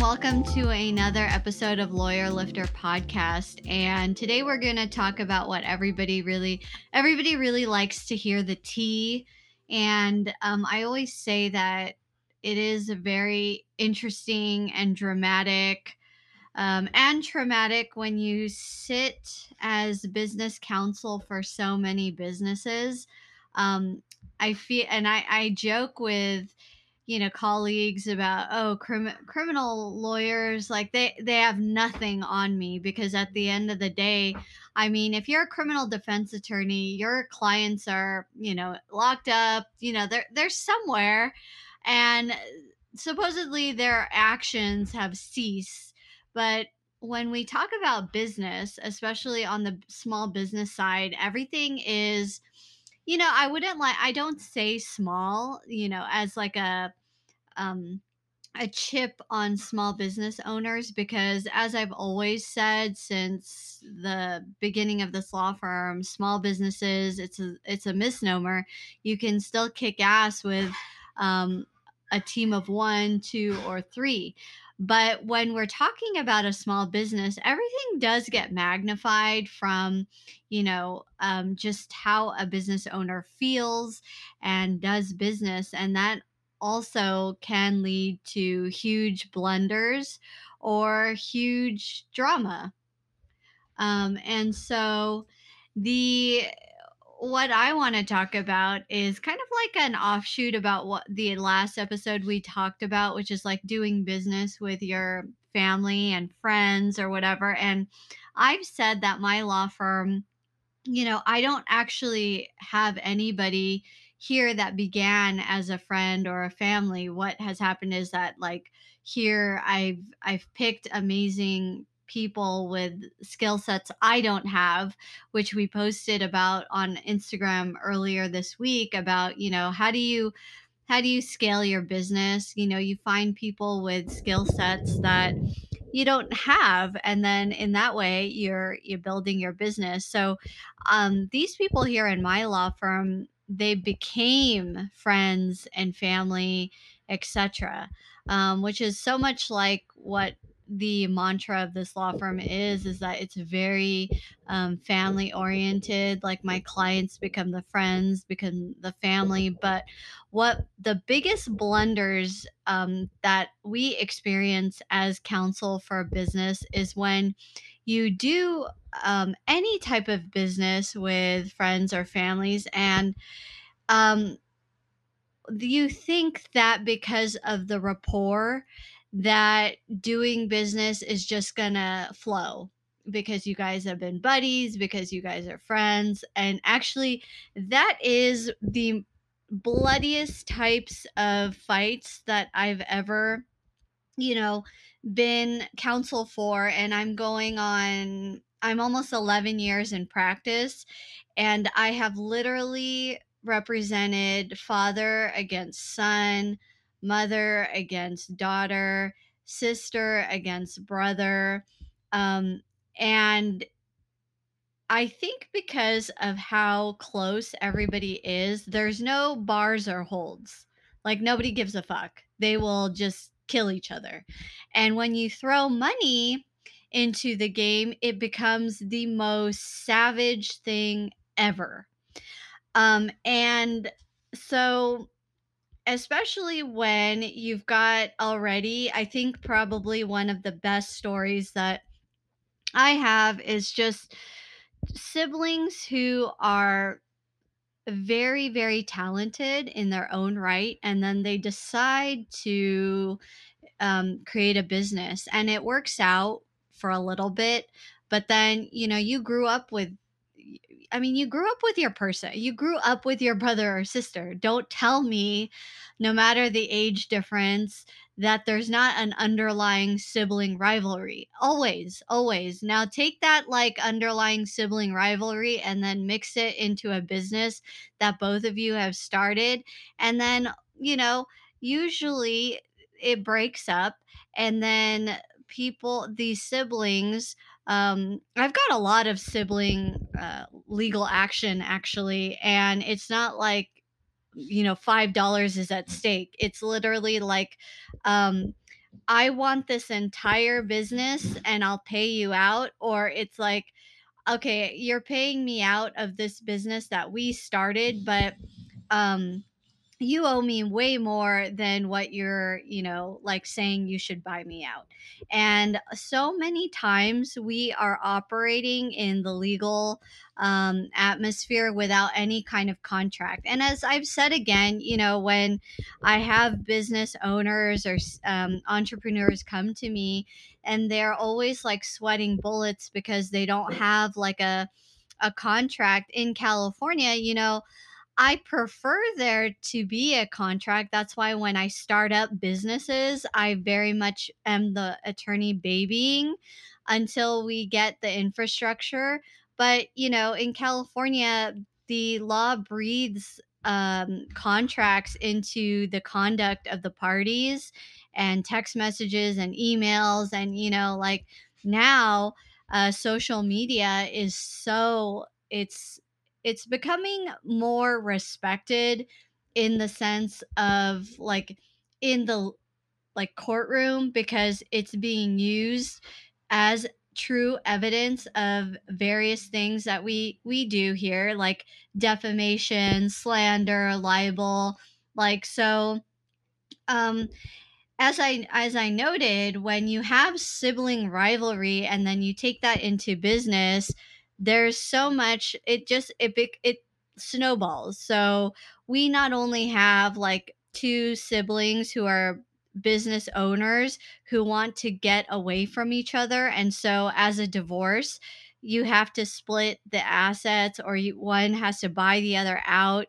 welcome to another episode of Lawyer Lifter podcast. And today we're going to talk about what everybody really everybody really likes to hear the tea. And um, I always say that it is a very interesting and dramatic um, and traumatic when you sit as business counsel for so many businesses. Um, I feel, and I, I joke with you know colleagues about oh crim- criminal lawyers like they they have nothing on me because at the end of the day i mean if you're a criminal defense attorney your clients are you know locked up you know they're they're somewhere and supposedly their actions have ceased. But when we talk about business especially on the small business side everything is you know i wouldn't like i don't say small you know as like a um a chip on small business owners because as i've always said since the beginning of this law firm small businesses it's a it's a misnomer you can still kick ass with um, a team of one two or three but when we're talking about a small business, everything does get magnified from, you know, um, just how a business owner feels and does business. And that also can lead to huge blunders or huge drama. Um, and so the what I want to talk about is kind of like an offshoot about what the last episode we talked about, which is like doing business with your family and friends or whatever. And I've said that my law firm, you know, I don't actually have anybody here that began as a friend or a family. What has happened is that like here I've I've picked amazing people with skill sets I don't have, which we posted about on Instagram earlier this week about, you know, how do you how do you scale your business? You know, you find people with skill sets that you don't have and then in that way you're you're building your business. So um these people here in my law firm, they became friends and family, etc. Um, which is so much like what the mantra of this law firm is is that it's very um, family oriented like my clients become the friends become the family but what the biggest blunders um, that we experience as counsel for a business is when you do um, any type of business with friends or families and um, you think that because of the rapport that doing business is just gonna flow because you guys have been buddies, because you guys are friends. And actually, that is the bloodiest types of fights that I've ever, you know, been counsel for. And I'm going on, I'm almost 11 years in practice. And I have literally represented father against son, mother against daughter, sister against brother. Um, and I think because of how close everybody is, there's no bars or holds. Like nobody gives a fuck. They will just kill each other. And when you throw money into the game, it becomes the most savage thing ever. Um, and so especially when you've got already, I think probably one of the best stories that I have is just siblings who are very, very talented in their own right. And then they decide to um, create a business and it works out for a little bit. But then, you know, you grew up with I mean, you grew up with your person. You grew up with your brother or sister. Don't tell me, no matter the age difference, that there's not an underlying sibling rivalry. Always, always. Now take that like underlying sibling rivalry and then mix it into a business that both of you have started. And then, you know, usually it breaks up and then people, these siblings, um, I've got a lot of sibling uh, legal action actually, and it's not like you know five dollars is at stake. It's literally like um, I want this entire business and I'll pay you out, or it's like, okay, you're paying me out of this business that we started, but um you owe me way more than what you're, you know, like saying you should buy me out. And so many times we are operating in the legal um, atmosphere without any kind of contract. And as I've said again, you know, when I have business owners or um, entrepreneurs come to me and they're always like sweating bullets because they don't have like a, a contract in California, you know, I prefer there to be a contract. That's why when I start up businesses, I very much am the attorney babying until we get the infrastructure. But, you know, in California, the law breathes um, contracts into the conduct of the parties and text messages and emails. And, you know, like now, uh, social media is so, it's, it's becoming more respected in the sense of like in the like courtroom because it's being used as true evidence of various things that we we do here like defamation slander libel like so um as I as I noted, when you have sibling rivalry and then you take that into business, there's so much it just it it snowballs. So we not only have like two siblings who are business owners who want to get away from each other and so as a divorce you have to split the assets or you, one has to buy the other out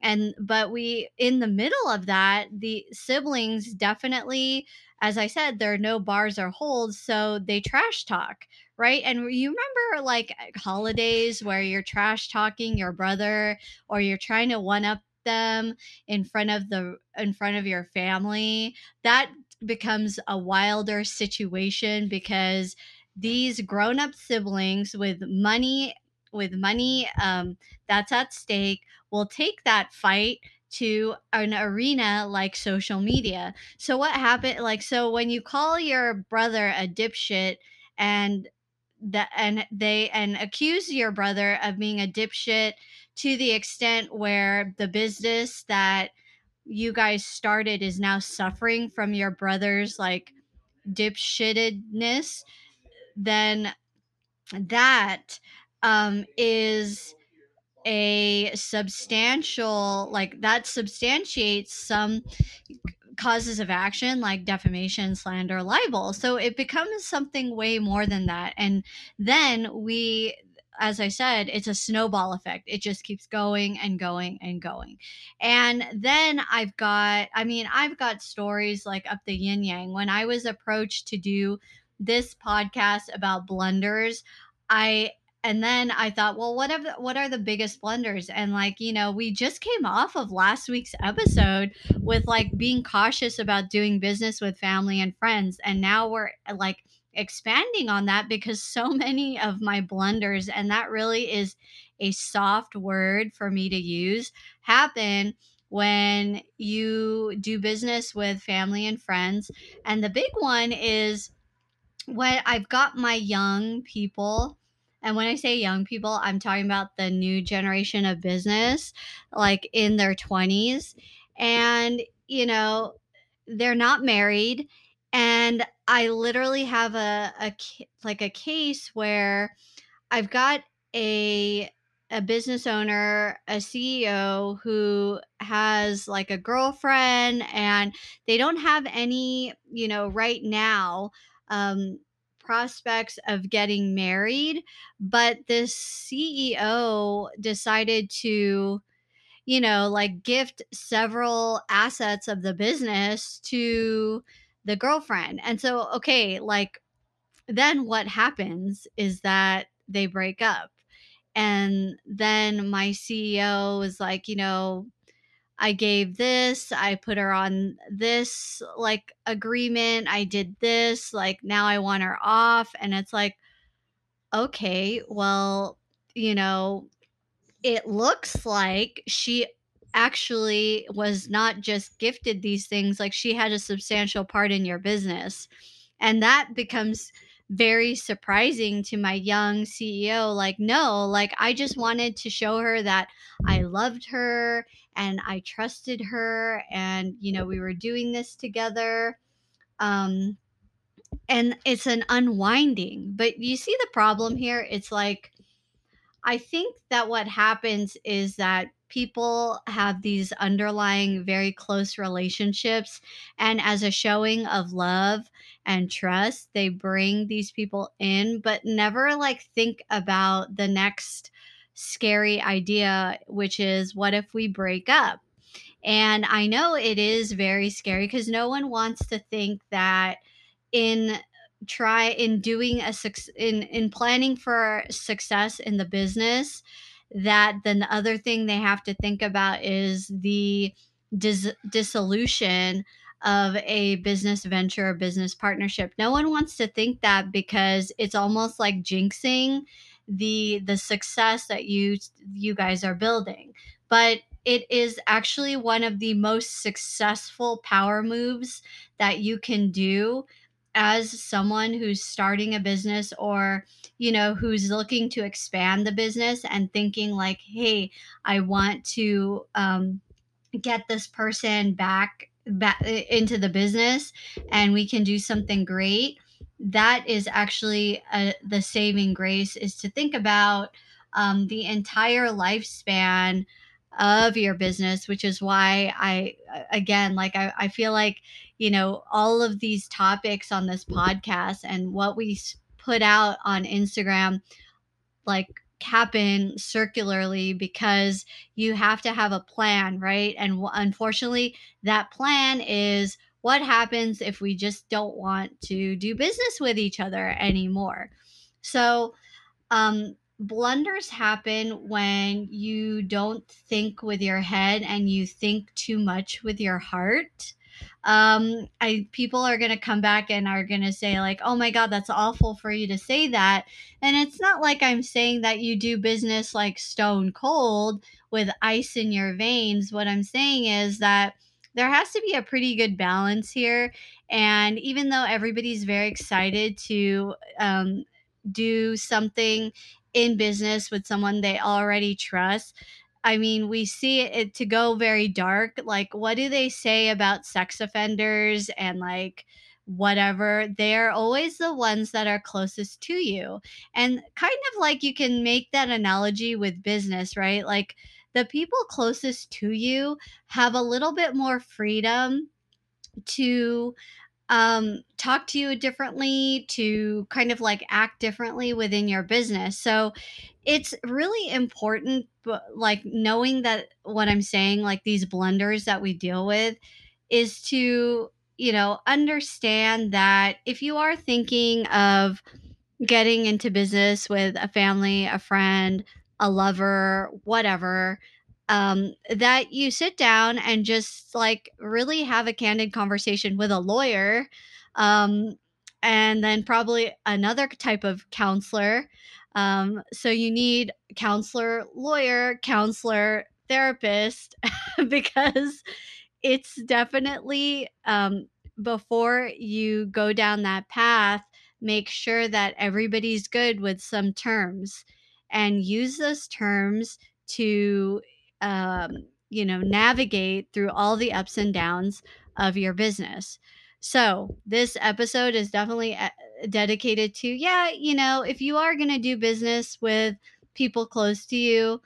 and but we in the middle of that the siblings definitely as i said there are no bars or holds so they trash talk right? And you remember like holidays where you're trash talking your brother or you're trying to one up them in front of the in front of your family? That becomes a wilder situation because these grown-up siblings with money with money um, that's at stake will take that fight to an arena like social media. So what happened like so when you call your brother a dipshit and that and they and accuse your brother of being a dipshit to the extent where the business that you guys started is now suffering from your brother's like dipshittedness then that um is a substantial like that substantiates some causes of action like defamation, slander, libel. So it becomes something way more than that. And then we as I said, it's a snowball effect. It just keeps going and going and going. And then I've got, I mean, I've got stories like up the yin yang. When I was approached to do this podcast about blunders, I and then I thought, well, what what are the biggest blunders? And like, you know, we just came off of last week's episode with like being cautious about doing business with family and friends, and now we're eh, like expanding on that because so many of my blunders, and that really is a soft word for me to use, happen when you do business with family and friends. And the big one is when I've got my young people and when I say young people, I'm talking about the new generation of business, like in their 20s. And, you know, they're not married. And I literally have a, a like a case where I've got a a business owner, a CEO who has like a girlfriend and they don't have any, you know, right now um prospects of getting married, but this CEO decided to, you know, like gift several assets of the business to the girlfriend. And so, okay, like then what happens is that they break up. And then my CEO is like, you know, I gave this, I put her on this like agreement, I did this, like now I want her off. And it's like, okay, well, you know, it looks like she actually was not just gifted these things, like she had a substantial part in your business. And that becomes very surprising to my young CEO. Like, no, like I just wanted to show her that I loved her and I trusted her and, you know, we were doing this together. Um, and it's an unwinding. But you see the problem here? It's like, I think that what happens is that people have these underlying very close relationships and as a showing of love and trust they bring these people in but never like think about the next scary idea which is what if we break up? And i know it is very scary because no one wants to think that in try in doing a in in planning for success in the business that then the other thing they have to think about is the dis- dissolution of a business venture or business partnership. No one wants to think that because it's almost like jinxing the the success that you you guys are building. But it is actually one of the most successful power moves that you can do as someone who's starting a business or you know who's looking to expand the business and thinking like hey i want to um, get this person back back into the business and we can do something great that is actually a, uh, the saving grace is to think about um, the entire lifespan of your business which is why i again like I, I feel like you know all of these topics on this podcast and what we put out on instagram like happen circularly because you have to have a plan right? And unfortunately that plan is what happens if we just don't want to do business with each other anymore. So um blunders happen when you don't think with your head and you think too much with your heart. Um i people are going to come back and are going to say like oh my god that's awful for you to say that. And it's not like i'm saying that you do business like stone cold with ice in your veins. What i'm saying is that there has to be a pretty good balance here. And even though everybody's very excited to um, do something in business with someone they already trust. I mean, we see it to go very dark. Like, what do they say about sex offenders and like whatever? They're always the ones that are closest to you. And kind of like you can make that analogy with business, right? Like, the people closest to you have a little bit more freedom to um, talk to you differently, to kind of like act differently within your business. So it's really important, but like knowing that what I'm saying, like these blunders that we deal with, is to, you know, understand that if you are thinking of getting into business with a family, a friend, a lover, whatever, um, that you sit down and just like really have a candid conversation with a lawyer um, and then probably another type of counselor um, so you need counselor lawyer counselor therapist because it's definitely um, before you go down that path make sure that everybody's good with some terms and use those terms to um, you know, navigate through all the ups and downs of your business. So, this episode is definitely uh, dedicated to, yeah, you know, if you are going to do business with people close to you,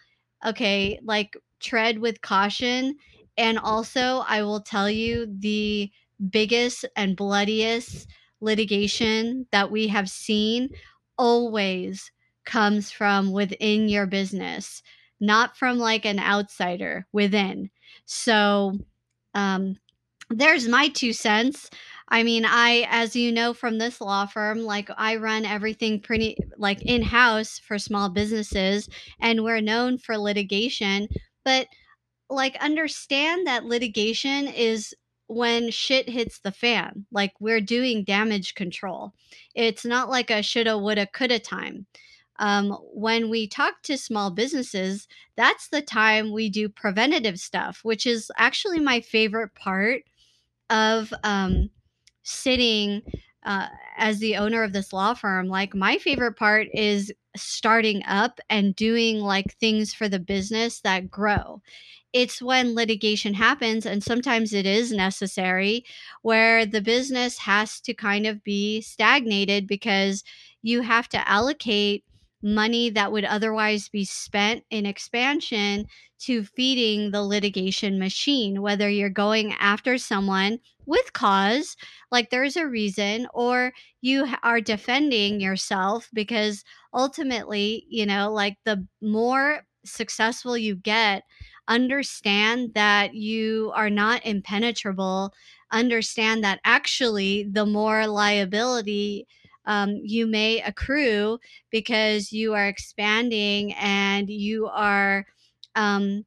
okay, like tread with caution. And also, I will tell you the biggest and bloodiest litigation that we have seen always comes from within your business not from like an outsider within. So, um, there's my two cents. I mean, I, as you know from this law firm, like I run everything pretty like in house for small businesses, and we're known for litigation. But like, understand that litigation is when shit hits the fan. Like, we're doing damage control. It's not like a shoulda, woulda, coulda time. Um, when we talk to small businesses, that's the time we do preventative stuff, which is actually my favorite part of um, sitting uh, as the owner of this law firm. Like, my favorite part is starting up and doing like things for the business that grow it's when litigation happens, and sometimes it is necessary, where the business has to kind of be stagnated because you have to allocate money that would otherwise be spent in expansion to feeding the litigation machine, whether you're going after someone with cause, like there's a reason, or you are defending yourself because ultimately, you know, like the more successful you get, understand that you are not impenetrable, understand that actually the more liability um, you may accrue because you are expanding and you are um,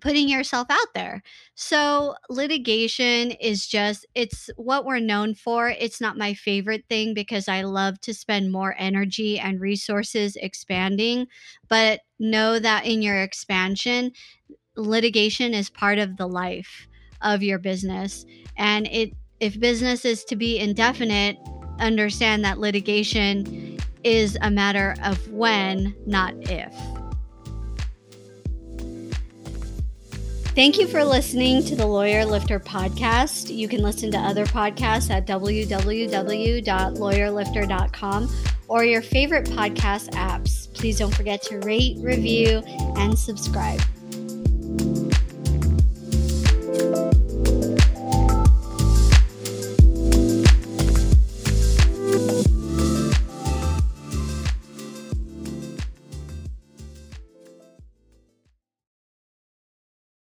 putting yourself out there. So, litigation is just, it's what we're known for. It's not my favorite thing because I love to spend more energy and resources expanding. But know that in your expansion, litigation is part of the life of your business and it if business is to be indefinite understand that litigation is a matter of when not if Thank you for listening to the Lawyer Lifter podcast. You can listen to other podcasts at www.lawyerlifter.com or your favorite podcast apps. Please don't forget to rate, review, and subscribe.